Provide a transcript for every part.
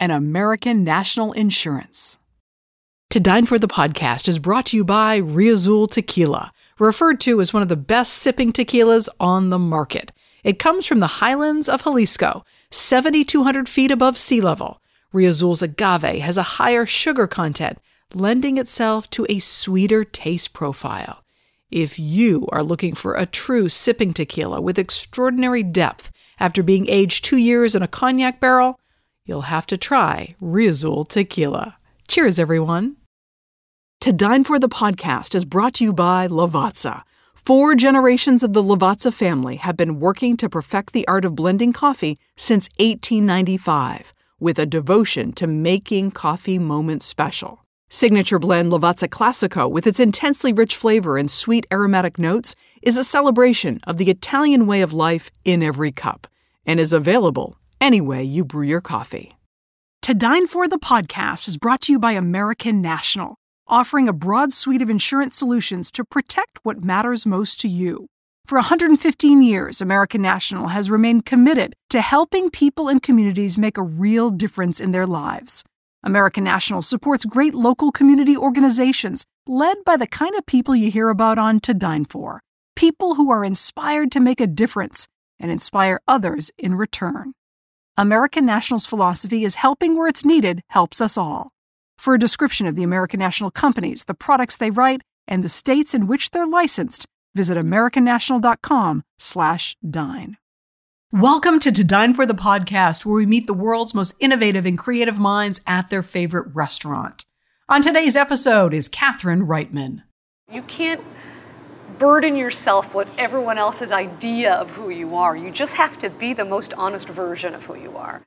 and American National Insurance. To Dine For the podcast is brought to you by Riazul Tequila, referred to as one of the best sipping tequilas on the market. It comes from the highlands of Jalisco, 7,200 feet above sea level. Riazul's agave has a higher sugar content, lending itself to a sweeter taste profile. If you are looking for a true sipping tequila with extraordinary depth after being aged two years in a cognac barrel, you'll have to try Riazul Tequila. Cheers, everyone. To Dine for the podcast is brought to you by Lavazza. Four generations of the Lavazza family have been working to perfect the art of blending coffee since 1895, with a devotion to making coffee moments special. Signature blend Lavazza Classico, with its intensely rich flavor and sweet aromatic notes, is a celebration of the Italian way of life in every cup and is available any way you brew your coffee. To Dine For the podcast is brought to you by American National, offering a broad suite of insurance solutions to protect what matters most to you. For 115 years, American National has remained committed to helping people and communities make a real difference in their lives. American National supports great local community organizations led by the kind of people you hear about on To Dine For people who are inspired to make a difference and inspire others in return. American National's philosophy is helping where it's needed helps us all. For a description of the American National companies, the products they write, and the states in which they're licensed, visit americannational.com/dine. Welcome to To Dine for the podcast, where we meet the world's most innovative and creative minds at their favorite restaurant. On today's episode is Catherine Reitman. You can't burden yourself with everyone else's idea of who you are. You just have to be the most honest version of who you are.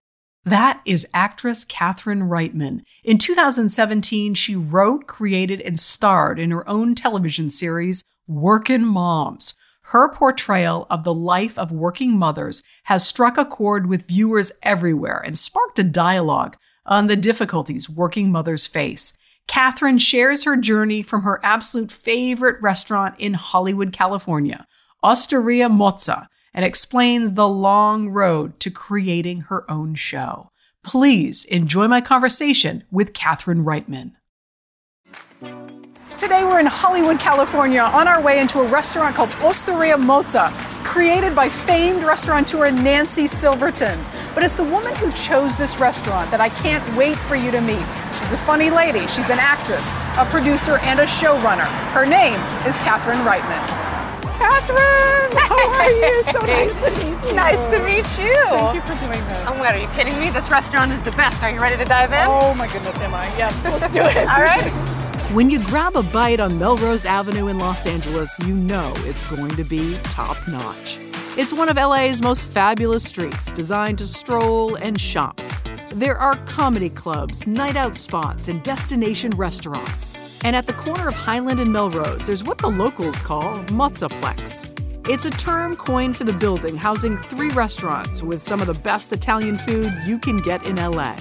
That is actress Catherine Reitman. In 2017, she wrote, created, and starred in her own television series, Workin' Moms her portrayal of the life of working mothers has struck a chord with viewers everywhere and sparked a dialogue on the difficulties working mothers face. Catherine shares her journey from her absolute favorite restaurant in Hollywood, California, Osteria Mozza, and explains the long road to creating her own show. Please enjoy my conversation with Catherine Reitman. Today we're in Hollywood, California, on our way into a restaurant called Osteria Mozza, created by famed restaurateur Nancy Silverton. But it's the woman who chose this restaurant that I can't wait for you to meet. She's a funny lady, she's an actress, a producer, and a showrunner. Her name is Catherine Reitman. Catherine, how are you? So nice to meet you. Nice to meet you. Thank you for doing this. Oh my God, are you kidding me? This restaurant is the best. Are you ready to dive in? Oh my goodness, am I? Yes, let's do it. All right. When you grab a bite on Melrose Avenue in Los Angeles, you know it's going to be top notch. It's one of LA's most fabulous streets, designed to stroll and shop. There are comedy clubs, night out spots, and destination restaurants. And at the corner of Highland and Melrose, there's what the locals call Mozzaplex. It's a term coined for the building housing three restaurants with some of the best Italian food you can get in LA.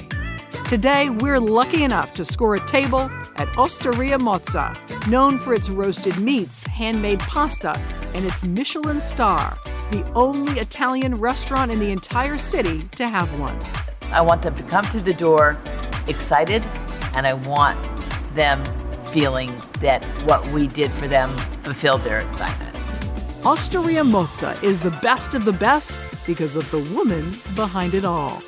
Today, we're lucky enough to score a table at Osteria Mozza, known for its roasted meats, handmade pasta, and its Michelin star, the only Italian restaurant in the entire city to have one. I want them to come through the door excited, and I want them feeling that what we did for them fulfilled their excitement. Osteria Mozza is the best of the best because of the woman behind it all.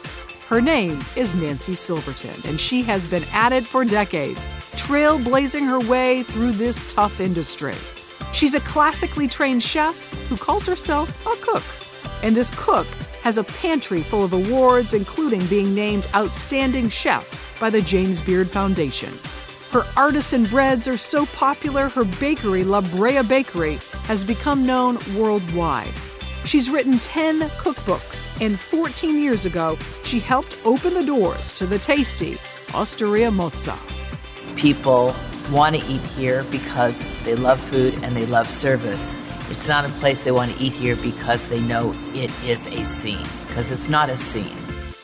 Her name is Nancy Silverton, and she has been at it for decades, trailblazing her way through this tough industry. She's a classically trained chef who calls herself a cook. And this cook has a pantry full of awards, including being named Outstanding Chef by the James Beard Foundation. Her artisan breads are so popular, her bakery, La Brea Bakery, has become known worldwide. She's written 10 cookbooks, and 14 years ago, she helped open the doors to the tasty Osteria Mozza. People want to eat here because they love food and they love service. It's not a place they want to eat here because they know it is a scene, because it's not a scene.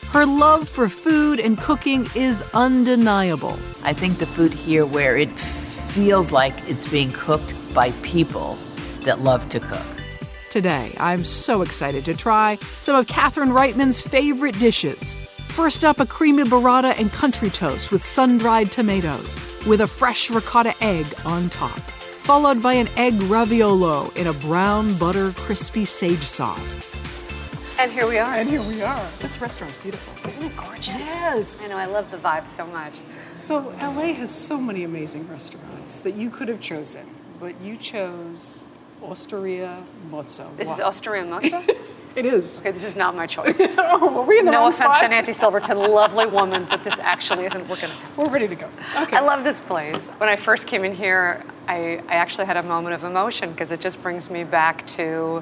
Her love for food and cooking is undeniable. I think the food here, where it feels like it's being cooked by people that love to cook. Today, I'm so excited to try some of Catherine Reitman's favorite dishes. First up, a creamy burrata and country toast with sun dried tomatoes, with a fresh ricotta egg on top. Followed by an egg raviolo in a brown butter crispy sage sauce. And here we are. And here we are. This restaurant's beautiful. Isn't it gorgeous? Yes. I know, I love the vibe so much. So LA has so many amazing restaurants that you could have chosen, but you chose Osteria Mozza. This Why? is Osteria Mozza? It is. okay, this is not my choice. oh, were we in the no wrong offense spot? to Nancy Silverton, lovely woman, but this actually isn't working. We're ready to go. Okay. I love this place. When I first came in here, I, I actually had a moment of emotion because it just brings me back to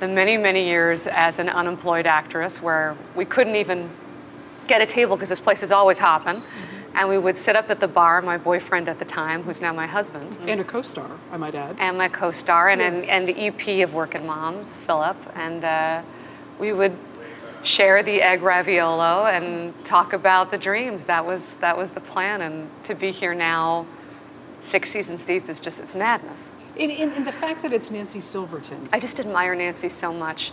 the many, many years as an unemployed actress where we couldn't even get a table because this place is always hopping. And we would sit up at the bar, my boyfriend at the time, who's now my husband, and a co-star, I might add. and my co-star and, Yes. and, and the EP of Working Moms, Philip, and uh, we would share the egg raviolo and talk about the dreams. That was that was the plan, and to be here now, six seasons deep, is just it's madness. In, in, in the fact that it's Nancy Silverton. I just admire Nancy so much.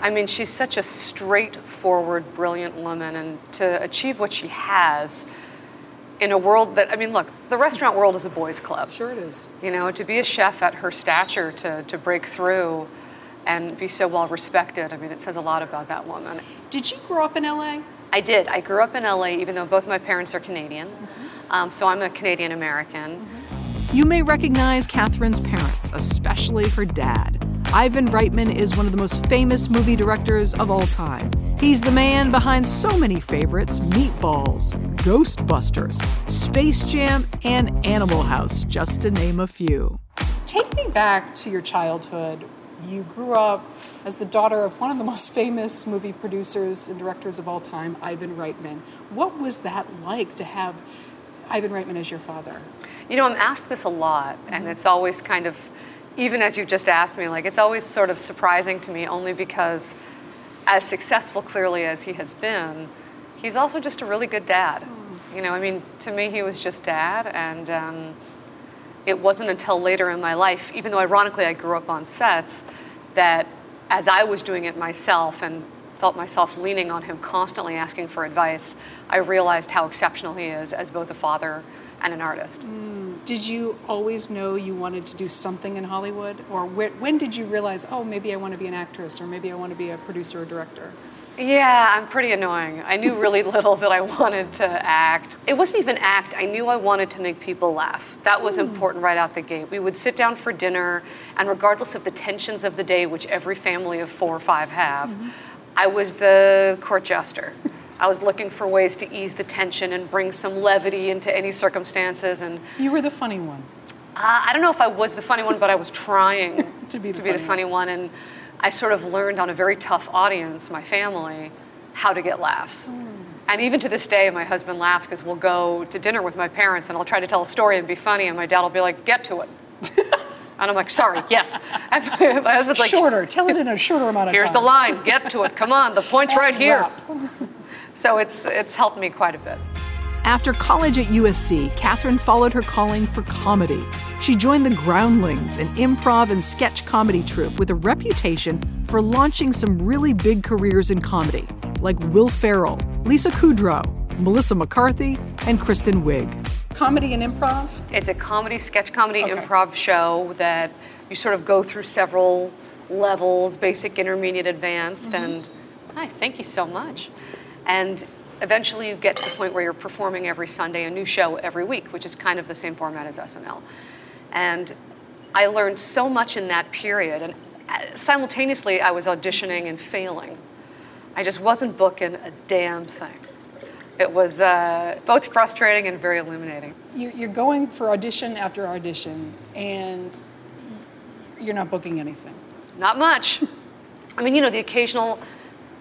I mean, she's such a straightforward, brilliant woman, and to achieve what she has in a world that I mean, look, the restaurant world is a boys' club. Sure it is. You know, to be a chef at her stature, to, to break through and be so well respected, I mean, it says a lot about that woman. Did you grow up in LA? I did. I grew up in LA, even though both my parents are Canadian. Um, so I'm a Canadian American. You may recognize Catherine's parents, especially her dad. Ivan Reitman is one of the most famous movie directors of all time. He's the man behind so many favorites Meatballs, Ghostbusters, Space Jam, and Animal House, just to name a few. Take me back to your childhood. You grew up as the daughter of one of the most famous movie producers and directors of all time, Ivan Reitman. What was that like to have Ivan Reitman as your father? You know, I'm asked this a lot, and mm-hmm. it's always kind of, even as you just asked me, like it's always sort of surprising to me only because, as successful clearly as he has been, he's also just a really good dad. You know, I mean, to me, he was just dad, and um, it wasn't until later in my life, even though ironically I grew up on sets, that as I was doing it myself and felt myself leaning on him constantly asking for advice, I realized how exceptional he is as both a father and an artist. Did you always know you wanted to do something in Hollywood? Or wh- when did you realize, oh, maybe I want to be an actress, or maybe I want to be a producer or director? Yeah, I'm pretty annoying. I knew really little that I wanted to act. It wasn't even act, I knew I wanted to make people laugh. That was important right out the gate. We would sit down for dinner, and regardless of the tensions of the day, which every family of four or five have, I was the court jester. I was looking for ways to ease the tension and bring some levity into any circumstances. And You were the funny one. uh, I don't know if I was the funny one, but I was trying To be the the funny funny one. And I sort of learned on a very tough audience, my family, how to get laughs. Hmm. And even to this day, my husband laughs because we'll go to dinner with my parents and I'll try to tell a story and be funny, and my dad will be like, get to it. and I'm like, sorry, yes. And my my husband's like, shorter. Tell it in a shorter amount of here's time. Here's the line, get to it, come on, the point's right here. So it's, it's helped me quite a bit. After college at USC, Catherine followed her calling for comedy. She joined the Groundlings, an improv and sketch comedy troupe with a reputation for launching some really big careers in comedy, like Will Ferrell, Lisa Kudrow, Melissa McCarthy, and Kristen Wiig. Comedy and improv? It's a comedy, sketch comedy, Okay. improv show that you sort of go through several levels basic, intermediate, advanced. Mm-hmm. And hi, thank you so much. And eventually you get to the point where you're performing every Sunday, a new show every week, which is kind of the same format as SNL. And I learned so much in that period, and uh, simultaneously I was auditioning and failing. I just wasn't booking a damn thing. It was uh, both frustrating and very illuminating. You're going for audition after audition, and you're not booking anything. Not much. I mean, you know, the occasional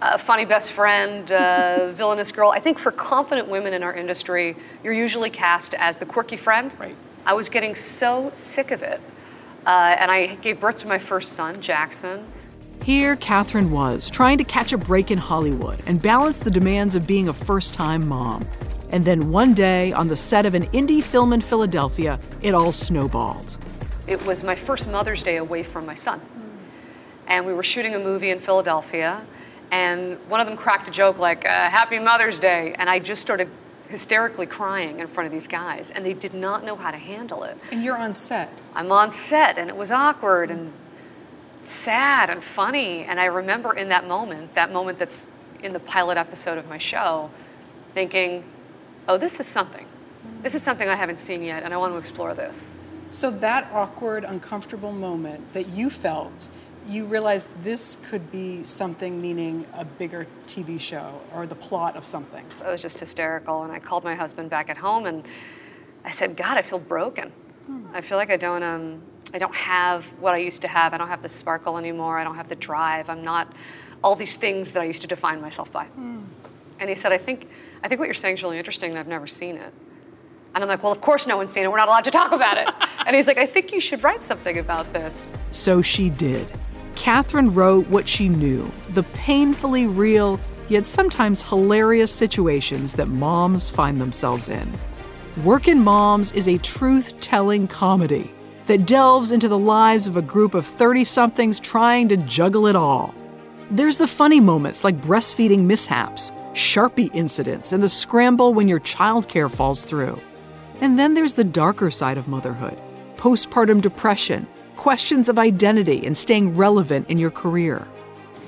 uh, funny best friend, uh, villainous girl. I think for confident women in our industry, you're usually cast as the quirky friend. Right. I was getting so sick of it. Uh, and I gave birth to my first son, Jackson. Here, Catherine was, trying to catch a break in Hollywood and balance the demands of being a first time mom. And then one day, on the set of an indie film in Philadelphia, it all snowballed. It was my first Mother's Day away from my son. And we were shooting a movie in Philadelphia, and one of them cracked a joke like, uh, Happy Mother's Day. And I just started hysterically crying in front of these guys, and they did not know how to handle it. And you're on set. I'm on set, and it was awkward and sad and funny. And I remember in that moment, that moment that's in the pilot episode of my show, thinking, oh, this is something. This is something I haven't seen yet, and I want to explore this. So, that awkward, uncomfortable moment that you felt, you realized this could be something meaning a bigger TV show or the plot of something. I was just hysterical, and I called my husband back at home and I said, God, I feel broken. Hmm. I feel like I don't um, I don't have what I used to have. I don't have the sparkle anymore. I don't have the drive. I'm not all these things that I used to define myself by. Mm. And he said, I think, I think what you're saying is really interesting, and I've never seen it. And I'm like, well, of course no one's seen it. We're not allowed to talk about it. and he's like, I think you should write something about this. So she did. Catherine wrote what she knew the painfully real, yet sometimes hilarious situations that moms find themselves in. Workin' Moms is a truth telling comedy that delves into the lives of a group of 30 somethings trying to juggle it all. There's the funny moments like breastfeeding mishaps, Sharpie incidents, and the scramble when your childcare falls through. And then there's the darker side of motherhood postpartum depression, questions of identity, and staying relevant in your career.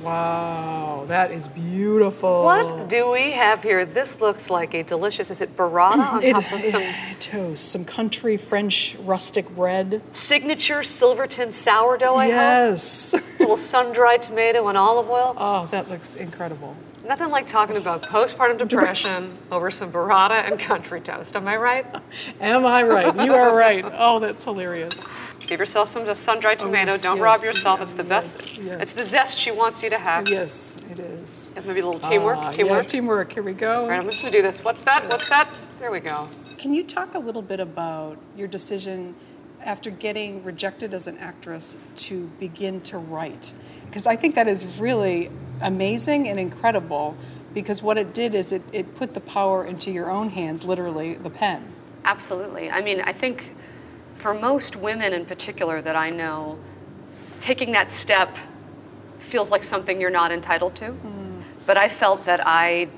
Wow, that is beautiful. What do we have here? This looks like a delicious, is it burrata on it, top of some toast, some country French rustic bread. Signature Silverton sourdough, I yes. hope. Yes. little sun-dried tomato and olive oil. Oh, that looks incredible. Nothing like talking about postpartum depression over some burrata and country toast. Am I right? Am I right? You are right. Oh, that's hilarious. Give yourself some sun-dried oh, tomato. Oh, yes, Don't yes, rob yourself. Yeah, it's the best. Yes, it's the zest she wants you to have. Yes, it is. And maybe a little teamwork. Uh, teamwork. Yes, teamwork. Here we go. All right, I'm just gonna do this. What's that? What's that? There we go. Can you talk a little bit about your decision after getting rejected as an actress to begin to write? Because I think that is really amazing and incredible because what it did is it, it put the power into your own hands, literally, the pen. Absolutely. I mean, I think for most women in particular that I know, taking that step feels like something you're not entitled to. Mm. But I felt that I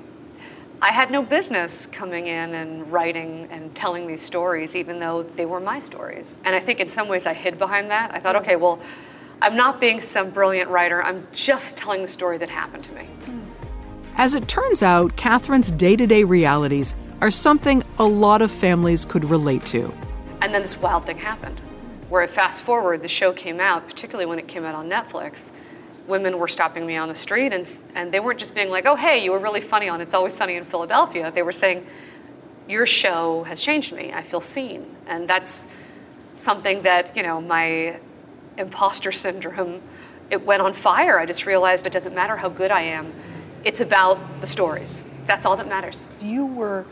I had no business coming in and writing and telling these stories, even though they were my stories. And I think in some ways I hid behind that. I thought, okay, well, I'm not being some brilliant writer. I'm just telling the story that happened to me. As it turns out, Catherine's day to day realities are something a lot of families could relate to. And then this wild thing happened, where fast forward, the show came out, particularly when it came out on Netflix. Women were stopping me on the street, and, and they weren't just being like, oh, hey, you were really funny on It's Always Sunny in Philadelphia. They were saying, your show has changed me. I feel seen. And that's something that, you know, my imposter syndrome, it went on fire. I just realized it doesn't matter how good I am, it's about the stories. That's all that matters. You were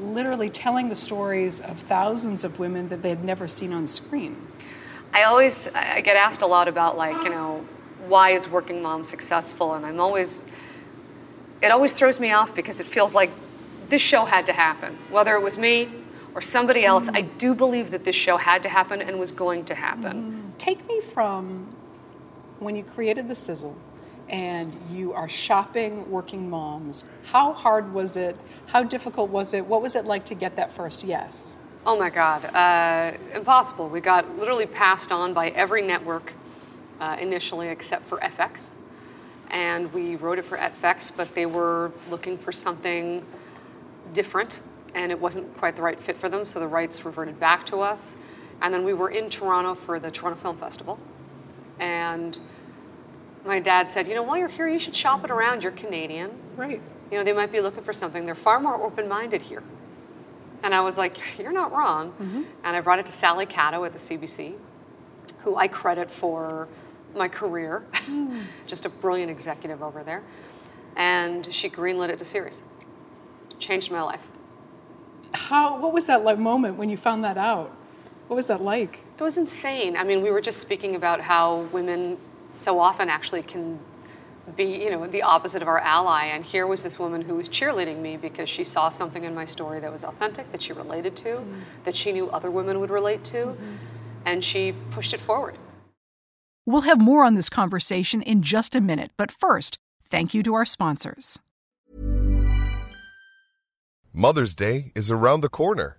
literally telling the stories of thousands of women that they had never seen on screen. I always I get asked a lot about like, you know, why is working mom successful? And I'm always it always throws me off because it feels like this show had to happen. Whether it was me or somebody else, mm. I do believe that this show had to happen and was going to happen. Mm. Take me from when you created the sizzle and you are shopping working moms. How hard was it? How difficult was it? What was it like to get that first yes? Oh my God, uh, impossible. We got literally passed on by every network uh, initially except for FX. And we wrote it for FX, but they were looking for something different and it wasn't quite the right fit for them, so the rights reverted back to us. And then we were in Toronto for the Toronto Film Festival. And my dad said, You know, while you're here, you should shop it around. You're Canadian. Right. You know, they might be looking for something. They're far more open minded here. And I was like, You're not wrong. Mm-hmm. And I brought it to Sally Catto at the CBC, who I credit for my career, mm. just a brilliant executive over there. And she greenlit it to series. Changed my life. How, what was that like moment when you found that out? What was that like? It was insane. I mean, we were just speaking about how women so often actually can be, you know, the opposite of our ally. And here was this woman who was cheerleading me because she saw something in my story that was authentic, that she related to, mm-hmm. that she knew other women would relate to, mm-hmm. and she pushed it forward. We'll have more on this conversation in just a minute, but first, thank you to our sponsors. Mother's Day is around the corner.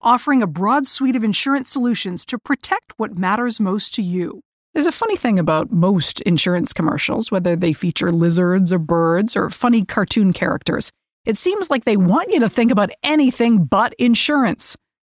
offering a broad suite of insurance solutions to protect what matters most to you. There's a funny thing about most insurance commercials, whether they feature lizards or birds or funny cartoon characters. It seems like they want you to think about anything but insurance.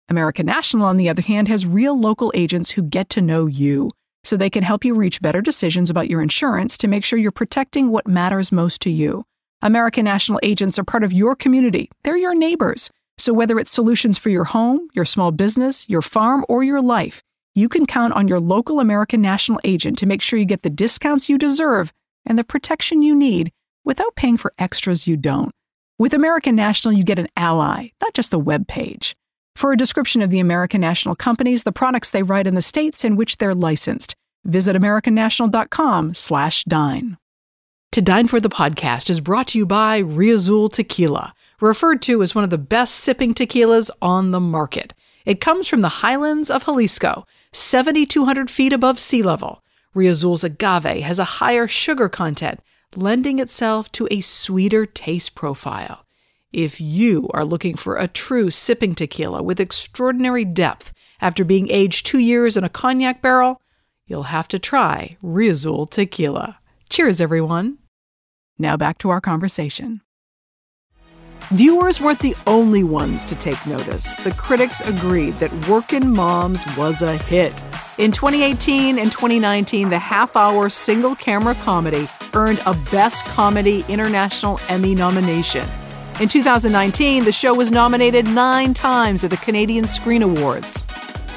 American National, on the other hand, has real local agents who get to know you, so they can help you reach better decisions about your insurance to make sure you're protecting what matters most to you. American National agents are part of your community, they're your neighbors. So, whether it's solutions for your home, your small business, your farm, or your life, you can count on your local American National agent to make sure you get the discounts you deserve and the protection you need without paying for extras you don't. With American National, you get an ally, not just a web page. For a description of the American National companies, the products they write in the states in which they're licensed, visit americannational.com/dine. To Dine for the podcast is brought to you by Riazul Tequila referred to as one of the best sipping tequilas on the market. It comes from the highlands of Jalisco, 7,200 feet above sea level. Riazul's agave has a higher sugar content, lending itself to a sweeter taste profile. If you are looking for a true sipping tequila with extraordinary depth after being aged two years in a cognac barrel, you'll have to try Riazul tequila. Cheers, everyone. Now back to our conversation. Viewers weren't the only ones to take notice. The critics agreed that Workin' Moms was a hit. In 2018 and 2019, the half hour single camera comedy earned a Best Comedy International Emmy nomination. In 2019, the show was nominated nine times at the Canadian Screen Awards.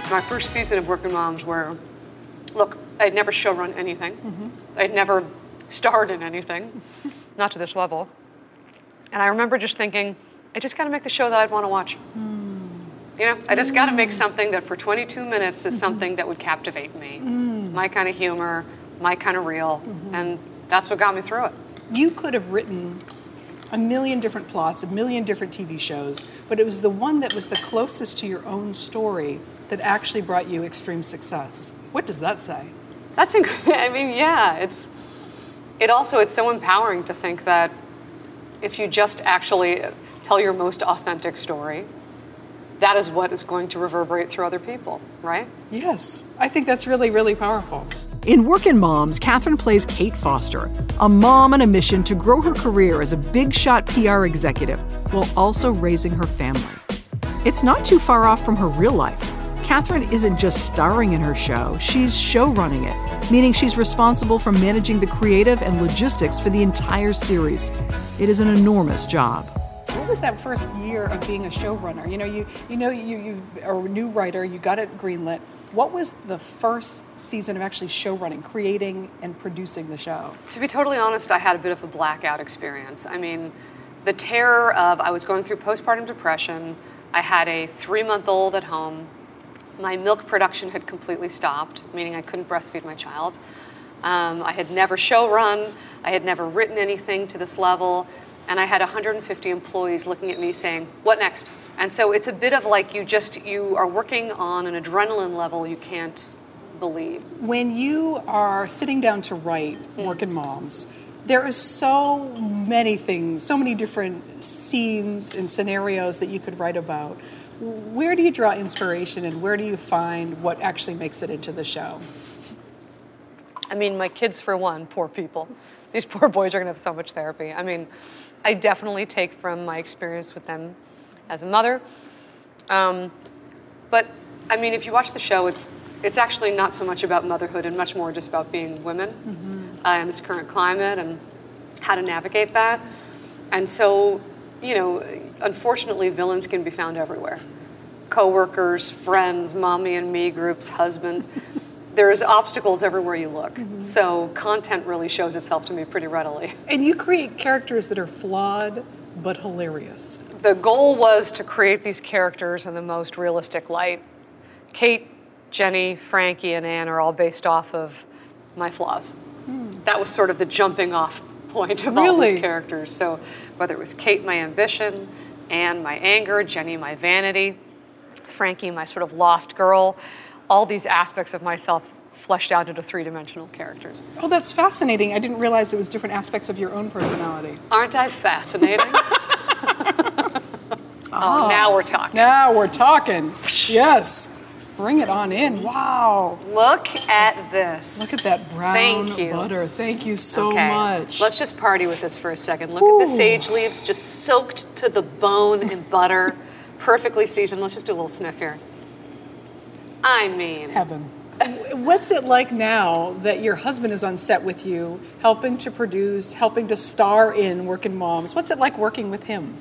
My first season of Workin' Moms, where, look, I'd never showrun anything, mm-hmm. I'd never starred in anything, not to this level. And I remember just thinking, I just got to make the show that I'd want to watch. Mm. You know, I just got to make hmm. something that for 22 minutes is mm-hmm. something that would captivate me. Mm. My kind of humor, my kind of real, mm-hmm. and that's what got me through it. You could have written a million different plots, a million different TV shows, but it was the one that was the closest to your own story that actually brought you extreme success. What does that say? That's incredible. I mean, yeah, it's it also it's so empowering to think that if you just actually tell your most authentic story, that is what is going to reverberate through other people, right? Yes, I think that's really, really powerful. In Workin' Moms, Catherine plays Kate Foster, a mom on a mission to grow her career as a big shot PR executive while also raising her family. It's not too far off from her real life. Catherine isn't just starring in her show, she's show running it, meaning she's responsible for managing the creative and logistics for the entire series. It is an enormous job. What was that first year of being a showrunner? You know, you you know you you are a new writer, you got it greenlit. What was the first season of actually show running, creating and producing the show? To be totally honest, I had a bit of a blackout experience. I mean, the terror of I was going through postpartum depression. I had a three month old at home. My milk production had completely stopped, meaning I couldn't breastfeed my child. Um, I had never show run, I had never written anything to this level, and I had 150 employees looking at me saying, What next? And so it's a bit of like you just, you are working on an adrenaline level you can't believe. When you are sitting down to write Working Moms, there are so many things, so many different scenes and scenarios that you could write about. Where do you draw inspiration and where do you find what actually makes it into the show? I mean, my kids, for one, poor people. These poor boys are going to have so much therapy. I mean, I definitely take from my experience with them as a mother. Um, but I mean, if you watch the show, it's it's actually not so much about motherhood and much more just about being women uh, in this current climate and how to navigate that. And so, you know, unfortunately, villains can be found everywhere. Coworkers, friends, mommy and me groups, husbands. There's obstacles everywhere you look. Mm-hmm. So content really shows itself to me pretty readily. And you create characters that are flawed but hilarious. the goal was to create these characters in the most realistic light. Kate, Jenny, Frankie, and Anne are all based off of my flaws. Hmm. That was sort of the jumping off point of all these characters. So whether it was Kate, my ambition, Anne, my anger, Jenny, my vanity, Frankie, my sort of lost girl, all these aspects of myself fleshed out into three dimensional characters. Oh, that's fascinating. I didn't realize it was different aspects of your own personality. Aren't I fascinating? oh, now we're talking. Now we're talking. Yes. Bring it on in. Wow. Look at this. Look at that brown Thank you. butter. Thank you so okay. much. Let's just party with this for a second. Look at the sage leaves just soaked to the bone in butter, perfectly seasoned. Let's just do a little sniff here. I mean, Heaven. What's it like now that your husband is on set with you, helping to produce, helping to star in Working Moms? What's it like working with him?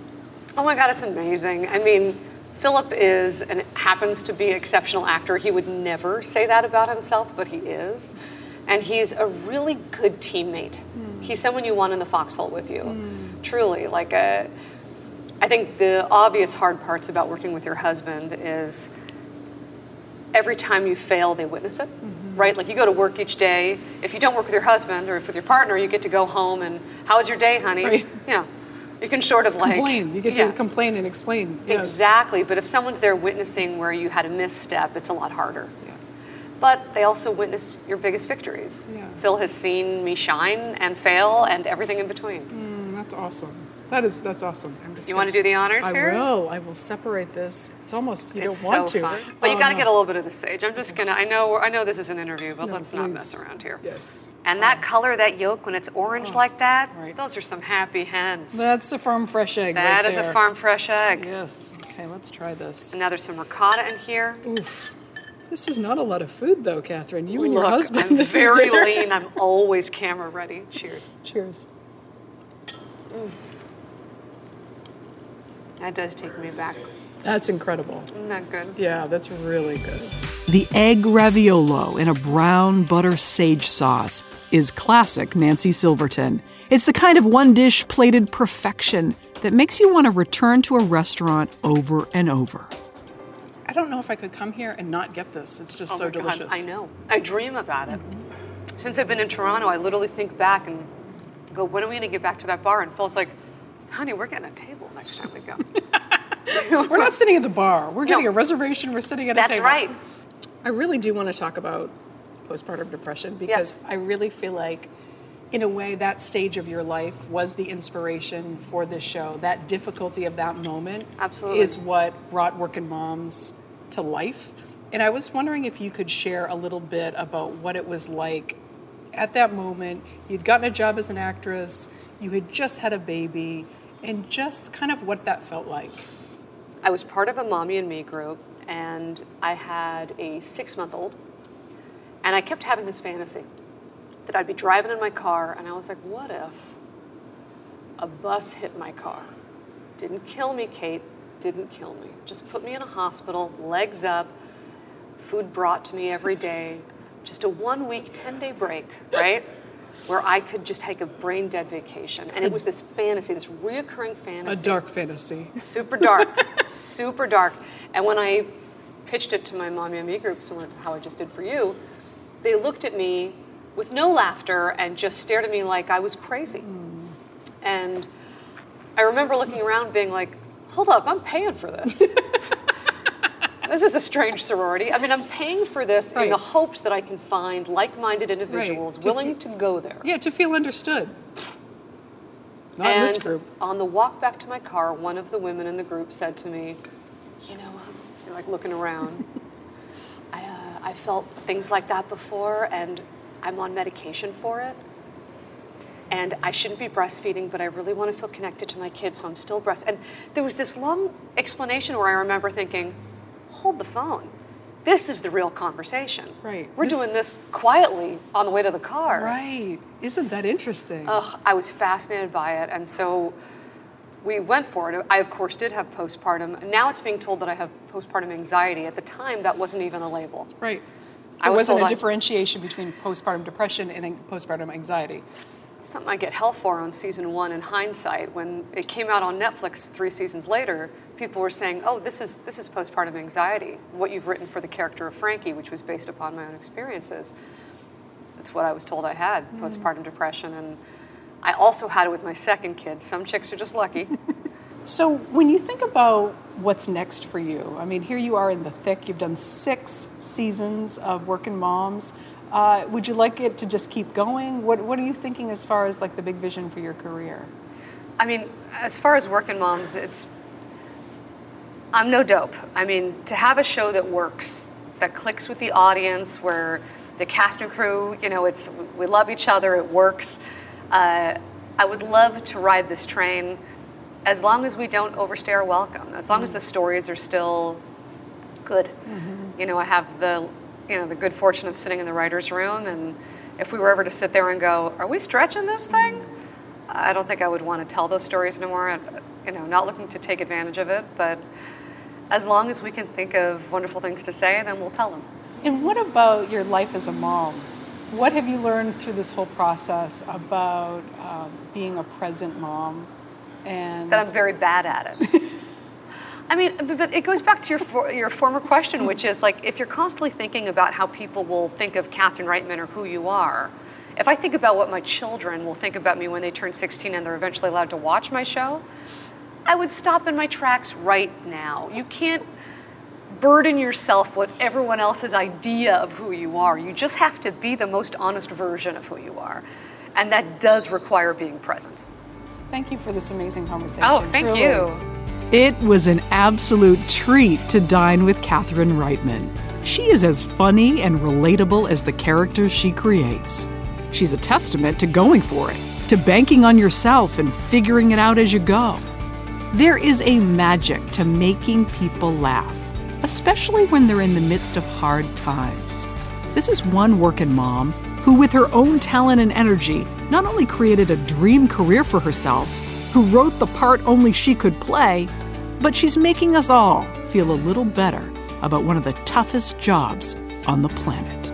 oh my God, it's amazing. I mean, Philip is and happens to be an exceptional actor. He would never say that about himself, but he is. And he's a really good teammate. Hmm. He's someone you want in the foxhole with you. Hmm. Truly, like a, I think the obvious hard parts about working with your husband is every time you fail, they witness it, mm-hmm. right? Like you go to work each day. If you don't work with your husband or with your partner, you get to go home and how was your day, honey? Right. You know, you can sort of like Complain. You get Yeah. to complain and explain. Yes. Exactly, but if someone's there witnessing where you had a misstep, it's a lot harder. Yeah. But they also witness your biggest victories. Yeah. Phil has seen me shine and fail and everything in between. Mm, that's awesome. That is that's awesome. I'm just You gonna- want to do the honors I here? will. I will separate this. It's almost you It's don't want so to. fun. But you Oh, got to um, no. get a little bit of the sage. I'm just gonna. I know. I know this is an interview, but No, let's not mess around here. Yes. And that um, color, that yolk, when it's orange oh, like that, right. those are some happy hens. That's a farm fresh egg. That right is a farm fresh egg. Yes. Okay, let's try this. And now there's some ricotta in here. Oof. This is not a lot of food, though, Catherine. You and your husband. I'm this very lean. I'm always camera ready. Cheers. Cheers. Mm. That does take me back. That's incredible. Isn't that good? Yeah, that's really good. The egg raviolo in a brown butter sage sauce is classic Nancy Silverton. It's the kind of one dish plated perfection that makes you want to return to a restaurant over and over. I don't know if I could come here and not get this. It's just Oh so my God, delicious. I know. I dream about it. Since I've been in Toronto, I literally think back and go, when are we going to get back to that bar? And Phil's like, honey, we're getting a table time we go. We're not sitting at the bar. We're getting No. a reservation. We're sitting at a table. That's right. I really do want to talk about postpartum depression because Yes. I really feel like, in a way, that stage of your life was the inspiration for this show. That difficulty of that moment Absolutely. is what brought Working Moms to life. And I was wondering if you could share a little bit about what it was like at that moment. You'd gotten a job as an actress, you had just had a baby, and just kind of what that felt like. I was part of a mommy and me group, and I had a six month old. And I kept having this fantasy that I'd be driving in my car, and I was like, what if a bus hit my car? Didn't kill me, Kate, didn't kill me. Just put me in a hospital, legs up, food brought to me every day, just a one week, 10 day break, right? Where I could just take a brain dead vacation. And it was this fantasy, this reoccurring fantasy. A dark fantasy. Super dark, super dark. And when I pitched it to my Mommy and Me group, similar to how I just did for you, they looked at me with no laughter and just stared at me like I was crazy. Hmm. And I remember looking around being like, hold up, I'm paying for this. this is a strange sorority. I mean, I'm paying for this in the hopes that I can find like minded individuals To willing fe- to go there. Yeah, to feel understood. Not in and this group. on the walk back to my car, one of the women in the group said to me, "You know, um, you're like looking around. I, uh, I felt things like that before, and I'm on medication for it. And I shouldn't be breastfeeding, but I really want to feel connected to my kids, so I'm still breast." And there was this long explanation where I remember thinking, "Hold the phone." This is the real conversation. Right. We're This- doing this quietly on the way to the car. Right. Isn't that interesting? Ugh, I was fascinated by it, and so we went for it. I, of course, did have postpartum. Now it's being told that I have postpartum anxiety. At the time, that wasn't even a label. right. I There was wasn't a I- differentiation between postpartum depression and postpartum anxiety. Something I get hell for on season one in hindsight. When it came out on Netflix three seasons later, people were saying, "Oh, this is this is postpartum anxiety. What you've written for the character of Frankie, which was based upon my own experiences." That's what I was told I had postpartum depression, and I also had it with my second kid. Some chicks are just lucky. So, when you think about what's next for you, I mean, here you are in the thick, you've done six seasons of Working Moms. Uh, would you like it to just keep going? What, what are you thinking as far as like the big vision for your career? I mean, as far as working moms, it's I'm no dope. I mean, to have a show that works, that clicks with the audience, where the cast and crew, you know, it's we love each other, it works. Uh, I would love to ride this train as long as we don't overstay our welcome. As long as the stories are still good. You know, I have the you know the good fortune of sitting in the writers' room, and if we were ever to sit there and go, "Are we stretching this thing?" I don't think I would want to tell those stories anymore. I- You know, not looking to take advantage of it, but as long as we can think of wonderful things to say, then we'll tell them. And what about your life as a mom? What have you learned through this whole process about um, being a present mom? And That I'm very bad at it. I mean, but- but it goes back to your for, your former question, which is like if you're constantly thinking about how people will think of Catherine Reitman or who you are. If I think about what my children will think about me when they turn 16 and they're eventually allowed to watch my show, I would stop in my tracks right now. You can't burden yourself with everyone else's idea of who you are. You just have to be the most honest version of who you are. And that does require being present. thank you for this amazing conversation. Oh, thank truly. you. It was an absolute treat to dine with Catherine Reitman. She is as funny and relatable as the characters she creates. She's a testament to going for it, to banking on yourself and figuring it out as you go. There is a magic to making people laugh, especially when they're in the midst of hard times. This is one working mom who, with her own talent and energy, not only created a dream career for herself, who wrote the part only she could play, but she's making us all feel a little better about one of the toughest jobs on the planet.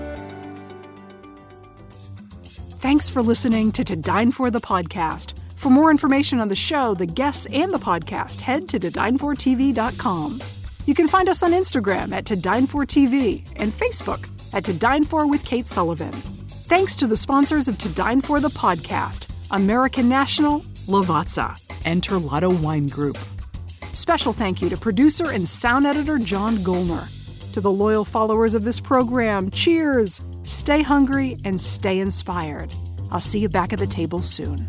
Thanks for listening to To Dine For the podcast. For more information on the show, the guests, and the podcast, head to todinefortv.com. You can find us on Instagram at To Dine For TV and Facebook at To Dine For with Kate Sullivan. Thanks to the sponsors of To Dine For the podcast, American National, Lavazza, and Terlato Wine Group. Special thank you to producer and sound editor John Golner. To the loyal followers of this program, cheers! Stay hungry and stay inspired. I'll see you back at the table soon.